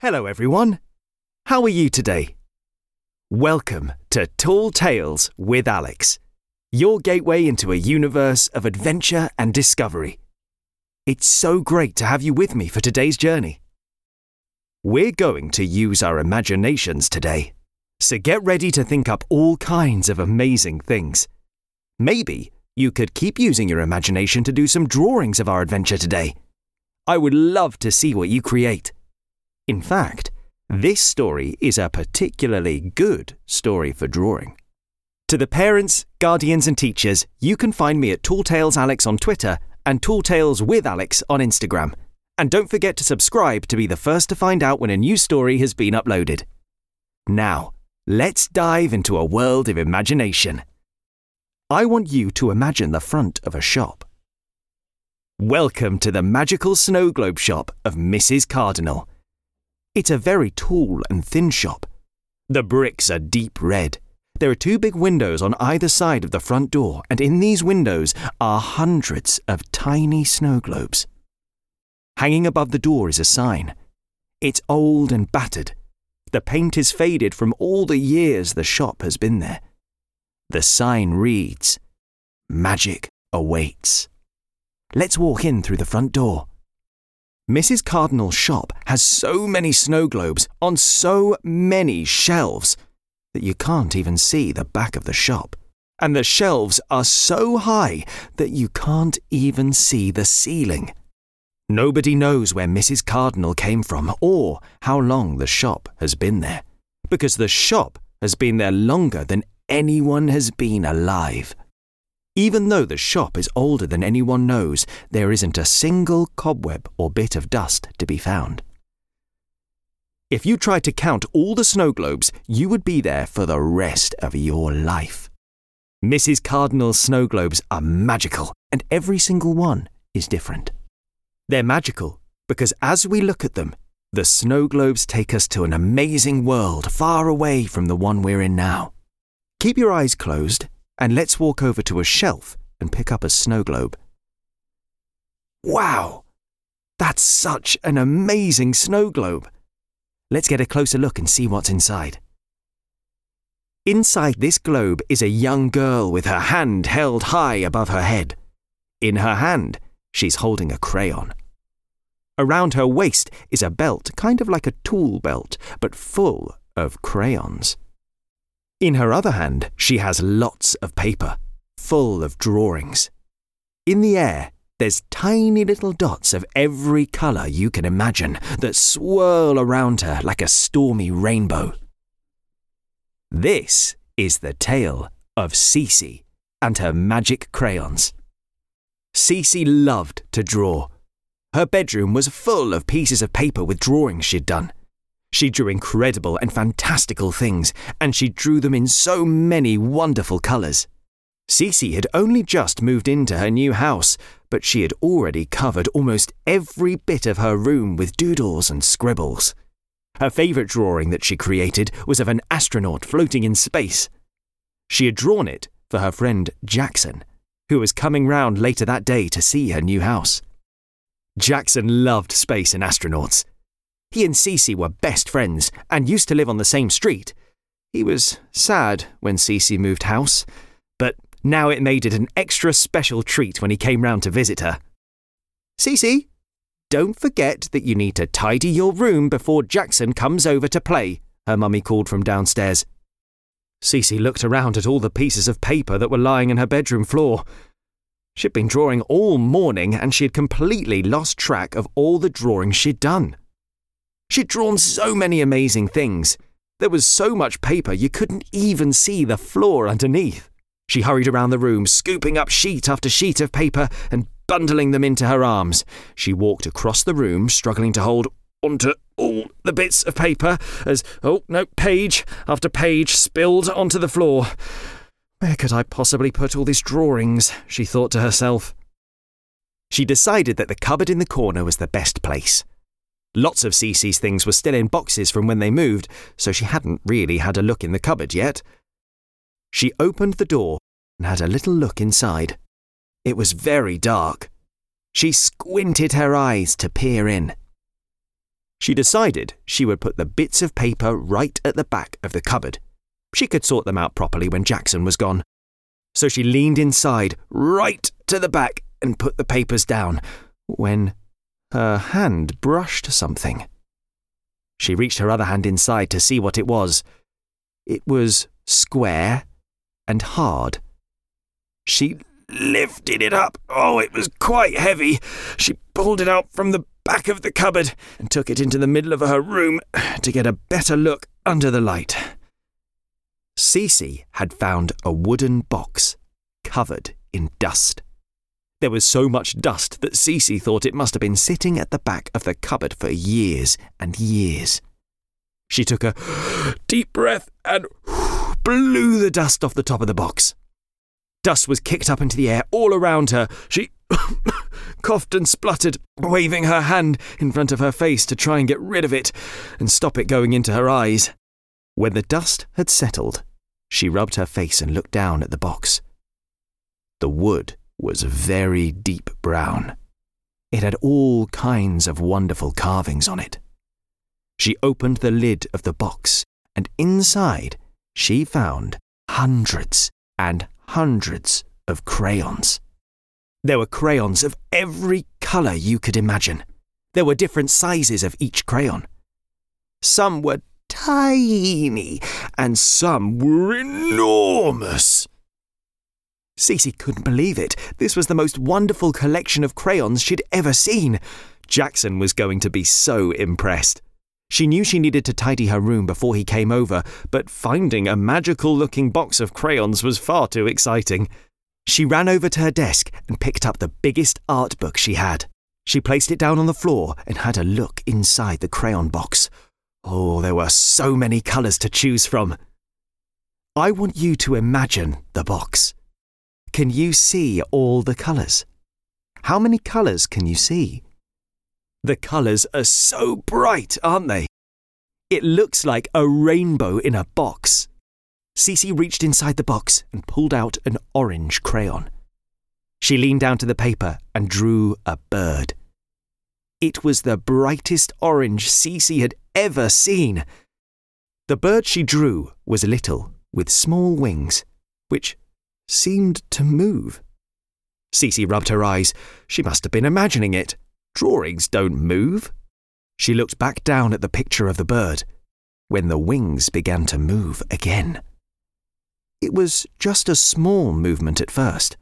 Hello, everyone. How are you today? Welcome to Tall Tales with Alex, your gateway into a universe of adventure and discovery. It's so great to have you with me for today's journey. We're going to use our imaginations today, so get ready to think up all kinds of amazing things. Maybe you could keep using your imagination to do some drawings of our adventure today. I would love to see what you create. In fact, this story is a particularly good story for drawing. To the parents, guardians, and teachers, you can find me at Tall Tales Alex on Twitter and Tall Tales with Alex on Instagram. And don't forget to subscribe to be the first to find out when a new story has been uploaded. Now, let's dive into a world of imagination. I want you to imagine the front of a shop. Welcome to the magical snow globe shop of Mrs. Cardinal. It's a very tall and thin shop. The bricks are deep red. There are two big windows on either side of the front door, and in these windows are hundreds of tiny snow globes. Hanging above the door is a sign. It's old and battered. The paint is faded from all the years the shop has been there. The sign reads, Magic awaits. Let's walk in through the front door. Mrs. Cardinal's shop has so many snow globes on so many shelves that you can't even see the back of the shop. And the shelves are so high that you can't even see the ceiling. Nobody knows where Mrs. Cardinal came from or how long the shop has been there, because the shop has been there longer than anyone has been alive. Even though the shop is older than anyone knows, there isn't a single cobweb or bit of dust to be found. If you tried to count all the snow globes, you would be there for the rest of your life. Mrs. Cardinal's snow globes are magical, and every single one is different. They're magical because as we look at them, the snow globes take us to an amazing world far away from the one we're in now. Keep your eyes closed and let's walk over to a shelf and pick up a snow globe. Wow! That's such an amazing snow globe. Let's get a closer look and see what's inside. Inside this globe is a young girl with her hand held high above her head. In her hand, she's holding a crayon. Around her waist is a belt, kind of like a tool belt, but full of crayons. In her other hand, she has lots of paper, full of drawings. In the air, there's tiny little dots of every colour you can imagine that swirl around her like a stormy rainbow. This is the tale of Cece and her magic crayons. Cece loved to draw. Her bedroom was full of pieces of paper with drawings she'd done. She drew incredible and fantastical things, and she drew them in so many wonderful colours. Cece had only just moved into her new house, but she had already covered almost every bit of her room with doodles and scribbles. Her favourite drawing that she created was of an astronaut floating in space. She had drawn it for her friend Jackson, who was coming round later that day to see her new house. Jackson loved space and astronauts, he and Cece were best friends and used to live on the same street. He was sad when Cece moved house, but now it made it an extra special treat when he came round to visit her. Cece, don't forget that you need to tidy your room before Jackson comes over to play, her mummy called from downstairs. Cece looked around at all the pieces of paper that were lying in her bedroom floor. She'd been drawing all morning and she had completely lost track of all the drawings she'd done. She'd drawn so many amazing things. There was so much paper you couldn't even see the floor underneath. She hurried around the room, scooping up sheet after sheet of paper and bundling them into her arms. She walked across the room, struggling to hold onto all the bits of paper as, oh no, page after page spilled onto the floor. Where could I possibly put all these drawings? she thought to herself. She decided that the cupboard in the corner was the best place. Lots of Cece's things were still in boxes from when they moved, so she hadn't really had a look in the cupboard yet. She opened the door and had a little look inside. It was very dark. She squinted her eyes to peer in. She decided she would put the bits of paper right at the back of the cupboard. She could sort them out properly when Jackson was gone. So she leaned inside, right to the back, and put the papers down, when her hand brushed something. She reached her other hand inside to see what it was. It was square and hard. She lifted it up. Oh, it was quite heavy. She pulled it out from the back of the cupboard and took it into the middle of her room to get a better look under the light. Cece had found a wooden box covered in dust. There was so much dust that Cece thought it must have been sitting at the back of the cupboard for years and years. She took a deep breath and blew the dust off the top of the box. Dust was kicked up into the air all around her. She coughed and spluttered, waving her hand in front of her face to try and get rid of it and stop it going into her eyes. When the dust had settled, she rubbed her face and looked down at the box. The wood was very deep brown. It had all kinds of wonderful carvings on it. She opened the lid of the box, and inside she found hundreds and hundreds of crayons. There were crayons of every colour you could imagine. There were different sizes of each crayon. Some were tiny, and some were enormous. Cece couldn't believe it. This was the most wonderful collection of crayons she'd ever seen. Jackson was going to be so impressed. She knew she needed to tidy her room before he came over, but finding a magical looking box of crayons was far too exciting. She ran over to her desk and picked up the biggest art book she had. She placed it down on the floor and had a look inside the crayon box. Oh, there were so many colours to choose from. I want you to imagine the box. Can you see all the colours? How many colours can you see? The colours are so bright, aren't they? It looks like a rainbow in a box. Cece reached inside the box and pulled out an orange crayon. She leaned down to the paper and drew a bird. It was the brightest orange Cece had ever seen. The bird she drew was little, with small wings, which seemed to move. Cece rubbed her eyes. She must have been imagining it. Drawings don't move. She looked back down at the picture of the bird when the wings began to move again. It was just a small movement at first,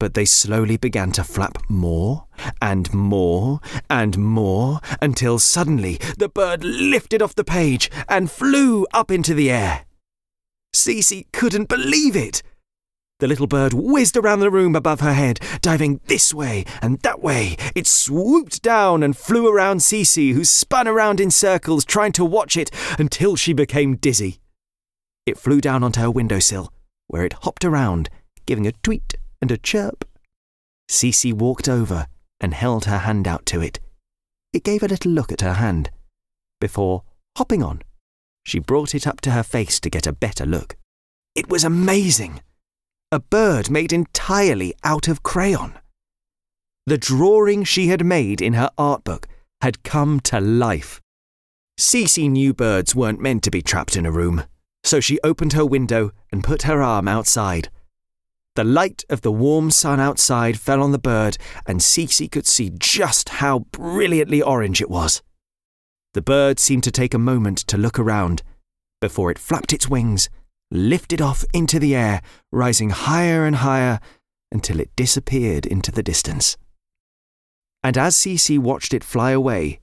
but they slowly began to flap more and more and more until suddenly the bird lifted off the page and flew up into the air. Cece couldn't believe it. The little bird whizzed around the room above her head, diving this way and that way. It swooped down and flew around Cece, who spun around in circles trying to watch it until she became dizzy. It flew down onto her windowsill, where it hopped around, giving a tweet and a chirp. Cece walked over and held her hand out to it. It gave a little look at her hand. Before hopping on, she brought it up to her face to get a better look. It was amazing a bird made entirely out of crayon. The drawing she had made in her art book had come to life. Cece knew birds weren't meant to be trapped in a room, so she opened her window and put her arm outside. The light of the warm sun outside fell on the bird, and Cece could see just how brilliantly orange it was. The bird seemed to take a moment to look around before it flapped its wings lifted off into the air, rising higher and higher until it disappeared into the distance. And as Cece watched it fly away,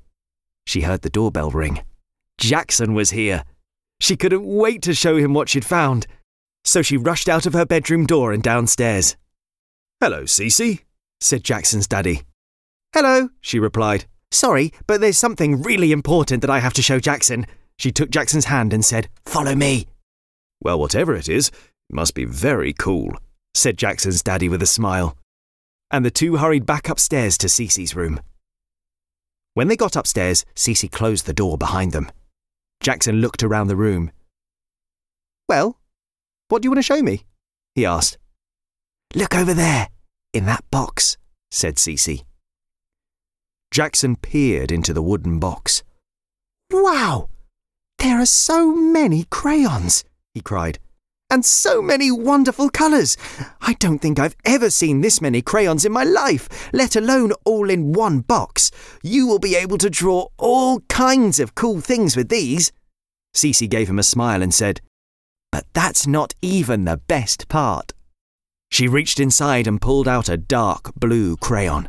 she heard the doorbell ring. Jackson was here. She couldn't wait to show him what she'd found, so she rushed out of her bedroom door and downstairs. Hello, Cece, said Jackson's daddy. Hello, she replied. Sorry, but there's something really important that I have to show Jackson. She took Jackson's hand and said, Follow me. Well, whatever it is, it must be very cool, said Jackson's daddy with a smile. And the two hurried back upstairs to Cece's room. When they got upstairs, Cece closed the door behind them. Jackson looked around the room. Well, what do you want to show me? he asked. Look over there, in that box, said Cece. Jackson peered into the wooden box. Wow! There are so many crayons, he cried. And so many wonderful colours. I don't think I've ever seen this many crayons in my life, let alone all in one box. You will be able to draw all kinds of cool things with these. Cece gave him a smile and said, But that's not even the best part. She reached inside and pulled out a dark blue crayon.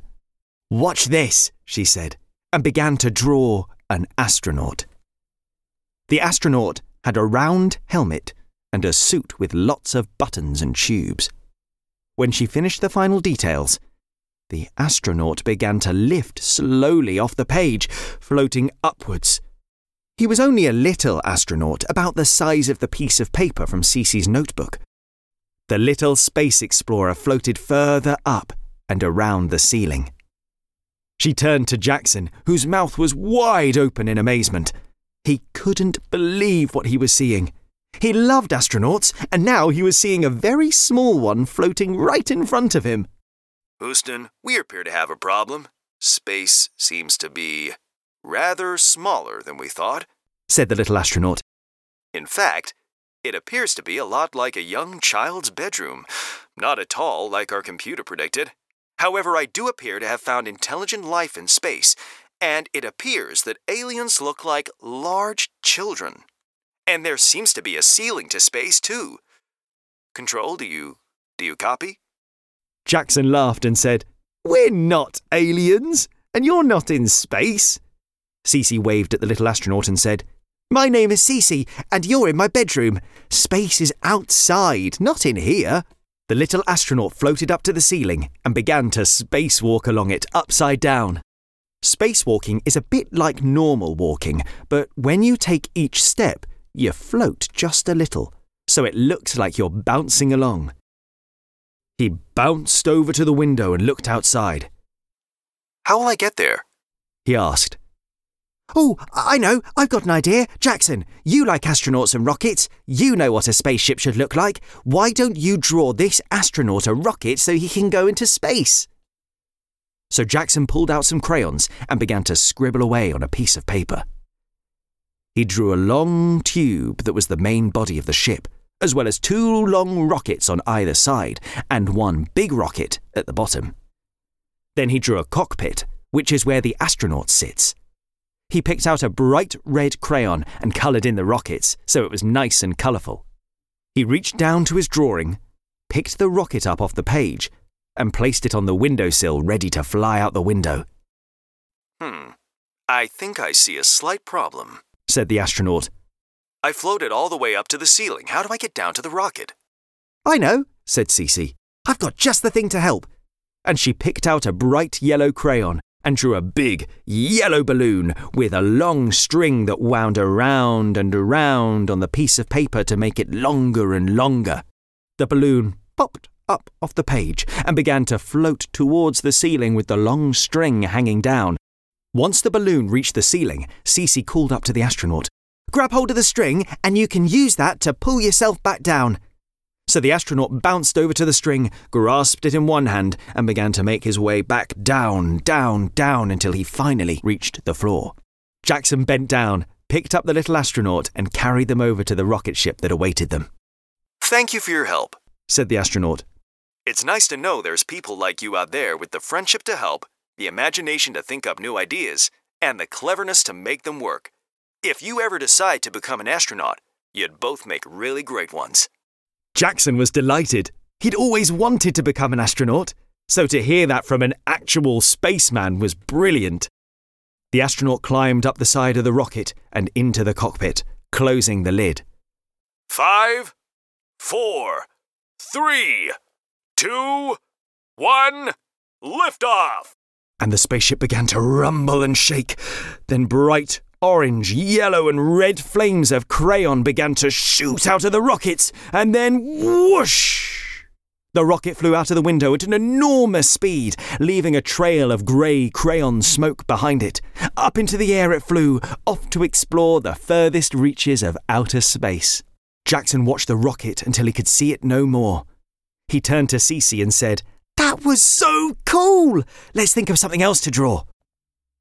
Watch this, she said, and began to draw an astronaut. The astronaut had a round helmet and a suit with lots of buttons and tubes. When she finished the final details, the astronaut began to lift slowly off the page, floating upwards. He was only a little astronaut, about the size of the piece of paper from Cece's notebook. The little space explorer floated further up and around the ceiling. She turned to Jackson, whose mouth was wide open in amazement. He couldn't believe what he was seeing. He loved astronauts, and now he was seeing a very small one floating right in front of him. Houston, we appear to have a problem. Space seems to be rather smaller than we thought, said the little astronaut. In fact, it appears to be a lot like a young child's bedroom, not at all like our computer predicted. However, I do appear to have found intelligent life in space, and it appears that aliens look like large children. And there seems to be a ceiling to space, too. Control, do you. do you copy? Jackson laughed and said, We're not aliens, and you're not in space. Cece waved at the little astronaut and said, My name is Cece, and you're in my bedroom. Space is outside, not in here. The little astronaut floated up to the ceiling and began to spacewalk along it upside down. Spacewalking is a bit like normal walking, but when you take each step, you float just a little, so it looks like you're bouncing along. He bounced over to the window and looked outside. How will I get there? He asked. Oh, I know. I've got an idea. Jackson, you like astronauts and rockets. You know what a spaceship should look like. Why don't you draw this astronaut a rocket so he can go into space? So Jackson pulled out some crayons and began to scribble away on a piece of paper. He drew a long tube that was the main body of the ship, as well as two long rockets on either side and one big rocket at the bottom. Then he drew a cockpit, which is where the astronaut sits. He picked out a bright red crayon and coloured in the rockets so it was nice and colourful. He reached down to his drawing, picked the rocket up off the page, and placed it on the windowsill ready to fly out the window. Hmm, I think I see a slight problem said the astronaut. I floated all the way up to the ceiling. How do I get down to the rocket? I know, said Cece. I've got just the thing to help. And she picked out a bright yellow crayon and drew a big yellow balloon with a long string that wound around and around on the piece of paper to make it longer and longer. The balloon popped up off the page and began to float towards the ceiling with the long string hanging down. Once the balloon reached the ceiling, Cece called up to the astronaut. Grab hold of the string, and you can use that to pull yourself back down. So the astronaut bounced over to the string, grasped it in one hand, and began to make his way back down, down, down until he finally reached the floor. Jackson bent down, picked up the little astronaut, and carried them over to the rocket ship that awaited them. Thank you for your help, said the astronaut. It's nice to know there's people like you out there with the friendship to help the imagination to think up new ideas, and the cleverness to make them work. If you ever decide to become an astronaut, you'd both make really great ones. Jackson was delighted. He'd always wanted to become an astronaut, so to hear that from an actual spaceman was brilliant. The astronaut climbed up the side of the rocket and into the cockpit, closing the lid. Five, four, three, two, one, liftoff! and the spaceship began to rumble and shake. Then bright orange, yellow, and red flames of crayon began to shoot out of the rockets, and then whoosh! The rocket flew out of the window at an enormous speed, leaving a trail of grey crayon smoke behind it. Up into the air it flew, off to explore the furthest reaches of outer space. Jackson watched the rocket until he could see it no more. He turned to Cece and said, that was so cool! Let's think of something else to draw.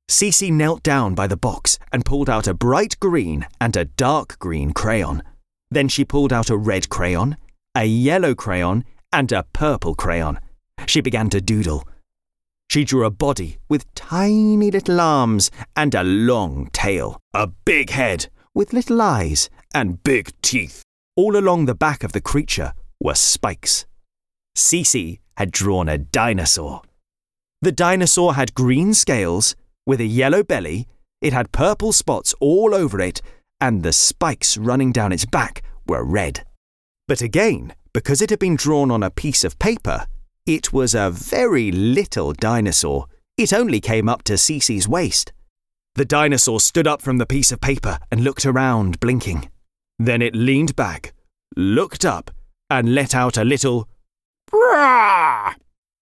Cece knelt down by the box and pulled out a bright green and a dark green crayon. Then she pulled out a red crayon, a yellow crayon, and a purple crayon. She began to doodle. She drew a body with tiny little arms and a long tail, a big head with little eyes and big teeth. All along the back of the creature were spikes. Cece had drawn a dinosaur. The dinosaur had green scales with a yellow belly, it had purple spots all over it, and the spikes running down its back were red. But again, because it had been drawn on a piece of paper, it was a very little dinosaur. It only came up to Cece's waist. The dinosaur stood up from the piece of paper and looked around, blinking. Then it leaned back, looked up, and let out a little Brah!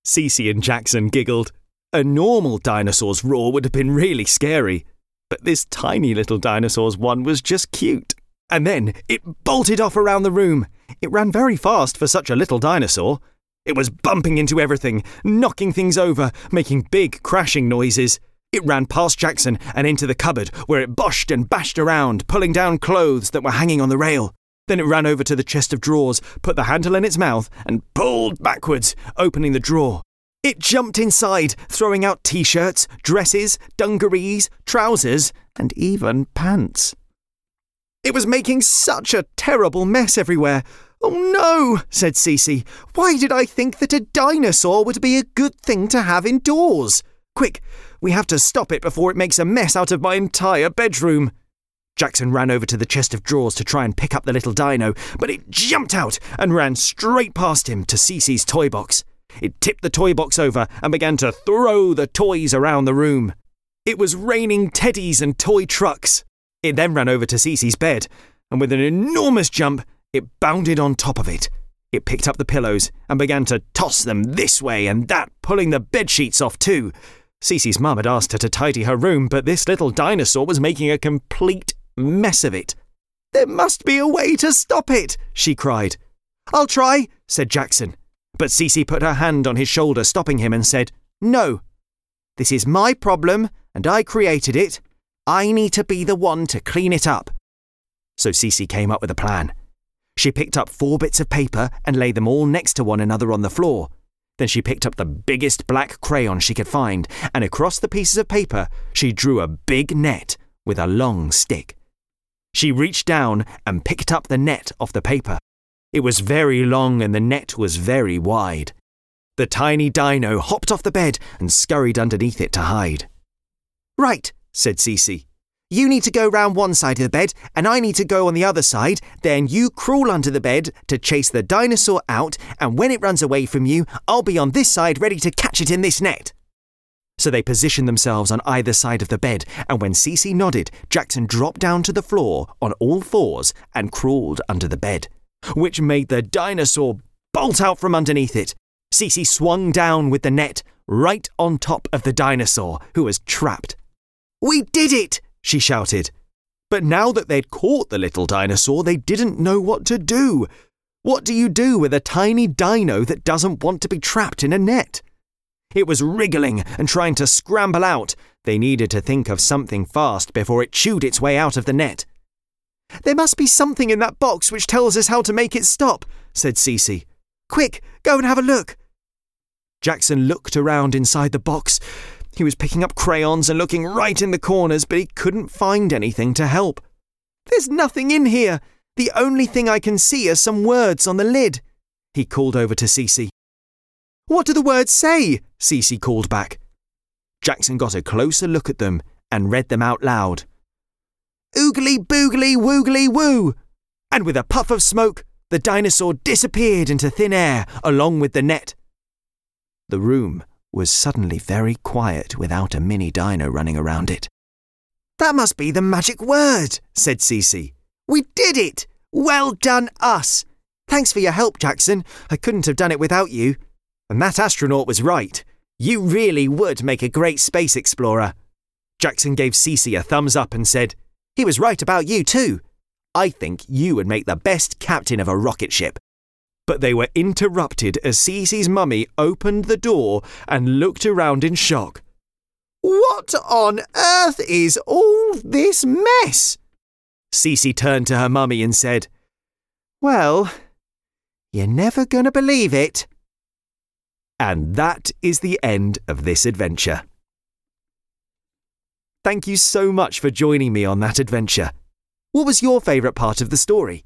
Cece and Jackson giggled. A normal dinosaur's roar would have been really scary, but this tiny little dinosaur's one was just cute. And then it bolted off around the room. It ran very fast for such a little dinosaur. It was bumping into everything, knocking things over, making big crashing noises. It ran past Jackson and into the cupboard, where it boshed and bashed around, pulling down clothes that were hanging on the rail. Then it ran over to the chest of drawers, put the handle in its mouth, and pulled backwards, opening the drawer. It jumped inside, throwing out t shirts, dresses, dungarees, trousers, and even pants. It was making such a terrible mess everywhere. Oh no, said Cece. Why did I think that a dinosaur would be a good thing to have indoors? Quick, we have to stop it before it makes a mess out of my entire bedroom. Jackson ran over to the chest of drawers to try and pick up the little dino, but it jumped out and ran straight past him to Cece's toy box. It tipped the toy box over and began to throw the toys around the room. It was raining teddies and toy trucks. It then ran over to Cece's bed, and with an enormous jump, it bounded on top of it. It picked up the pillows and began to toss them this way and that, pulling the bed sheets off too. Cece's mum had asked her to tidy her room, but this little dinosaur was making a complete mess of it. There must be a way to stop it, she cried. I'll try, said Jackson. But Cece put her hand on his shoulder, stopping him, and said, No. This is my problem, and I created it. I need to be the one to clean it up. So Cece came up with a plan. She picked up four bits of paper and laid them all next to one another on the floor. Then she picked up the biggest black crayon she could find, and across the pieces of paper she drew a big net with a long stick. She reached down and picked up the net off the paper. It was very long and the net was very wide. The tiny dino hopped off the bed and scurried underneath it to hide. Right, said Cece. You need to go round one side of the bed, and I need to go on the other side. Then you crawl under the bed to chase the dinosaur out, and when it runs away from you, I'll be on this side ready to catch it in this net. So they positioned themselves on either side of the bed, and when Cece nodded, Jackson dropped down to the floor on all fours and crawled under the bed which made the dinosaur bolt out from underneath it. Cece swung down with the net right on top of the dinosaur, who was trapped. We did it! she shouted. But now that they'd caught the little dinosaur, they didn't know what to do. What do you do with a tiny dino that doesn't want to be trapped in a net? It was wriggling and trying to scramble out. They needed to think of something fast before it chewed its way out of the net. There must be something in that box which tells us how to make it stop, said Cece. Quick, go and have a look. Jackson looked around inside the box. He was picking up crayons and looking right in the corners, but he couldn't find anything to help. There's nothing in here. The only thing I can see are some words on the lid. He called over to Cece. What do the words say? Cece called back. Jackson got a closer look at them and read them out loud. Oogly boogly woogly woo! And with a puff of smoke, the dinosaur disappeared into thin air along with the net. The room was suddenly very quiet without a mini dino running around it. That must be the magic word, said Cece. We did it! Well done, us! Thanks for your help, Jackson. I couldn't have done it without you. And that astronaut was right. You really would make a great space explorer. Jackson gave Cece a thumbs up and said, he was right about you, too. I think you would make the best captain of a rocket ship. But they were interrupted as Cece's mummy opened the door and looked around in shock. What on earth is all this mess? Cece turned to her mummy and said, Well, you're never going to believe it. And that is the end of this adventure. Thank you so much for joining me on that adventure. What was your favourite part of the story?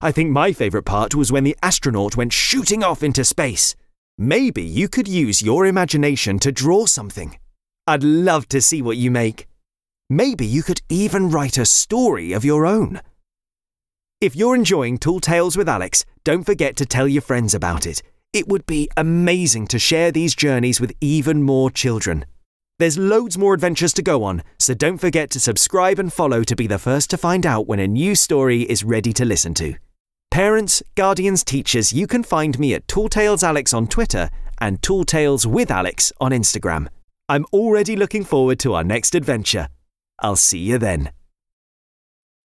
I think my favourite part was when the astronaut went shooting off into space. Maybe you could use your imagination to draw something. I'd love to see what you make. Maybe you could even write a story of your own. If you're enjoying Tall Tales with Alex, don't forget to tell your friends about it. It would be amazing to share these journeys with even more children. There's loads more adventures to go on, so don't forget to subscribe and follow to be the first to find out when a new story is ready to listen to. Parents, guardians, teachers, you can find me at Tall Tales Alex on Twitter and Tall Tales with Alex on Instagram. I'm already looking forward to our next adventure. I'll see you then.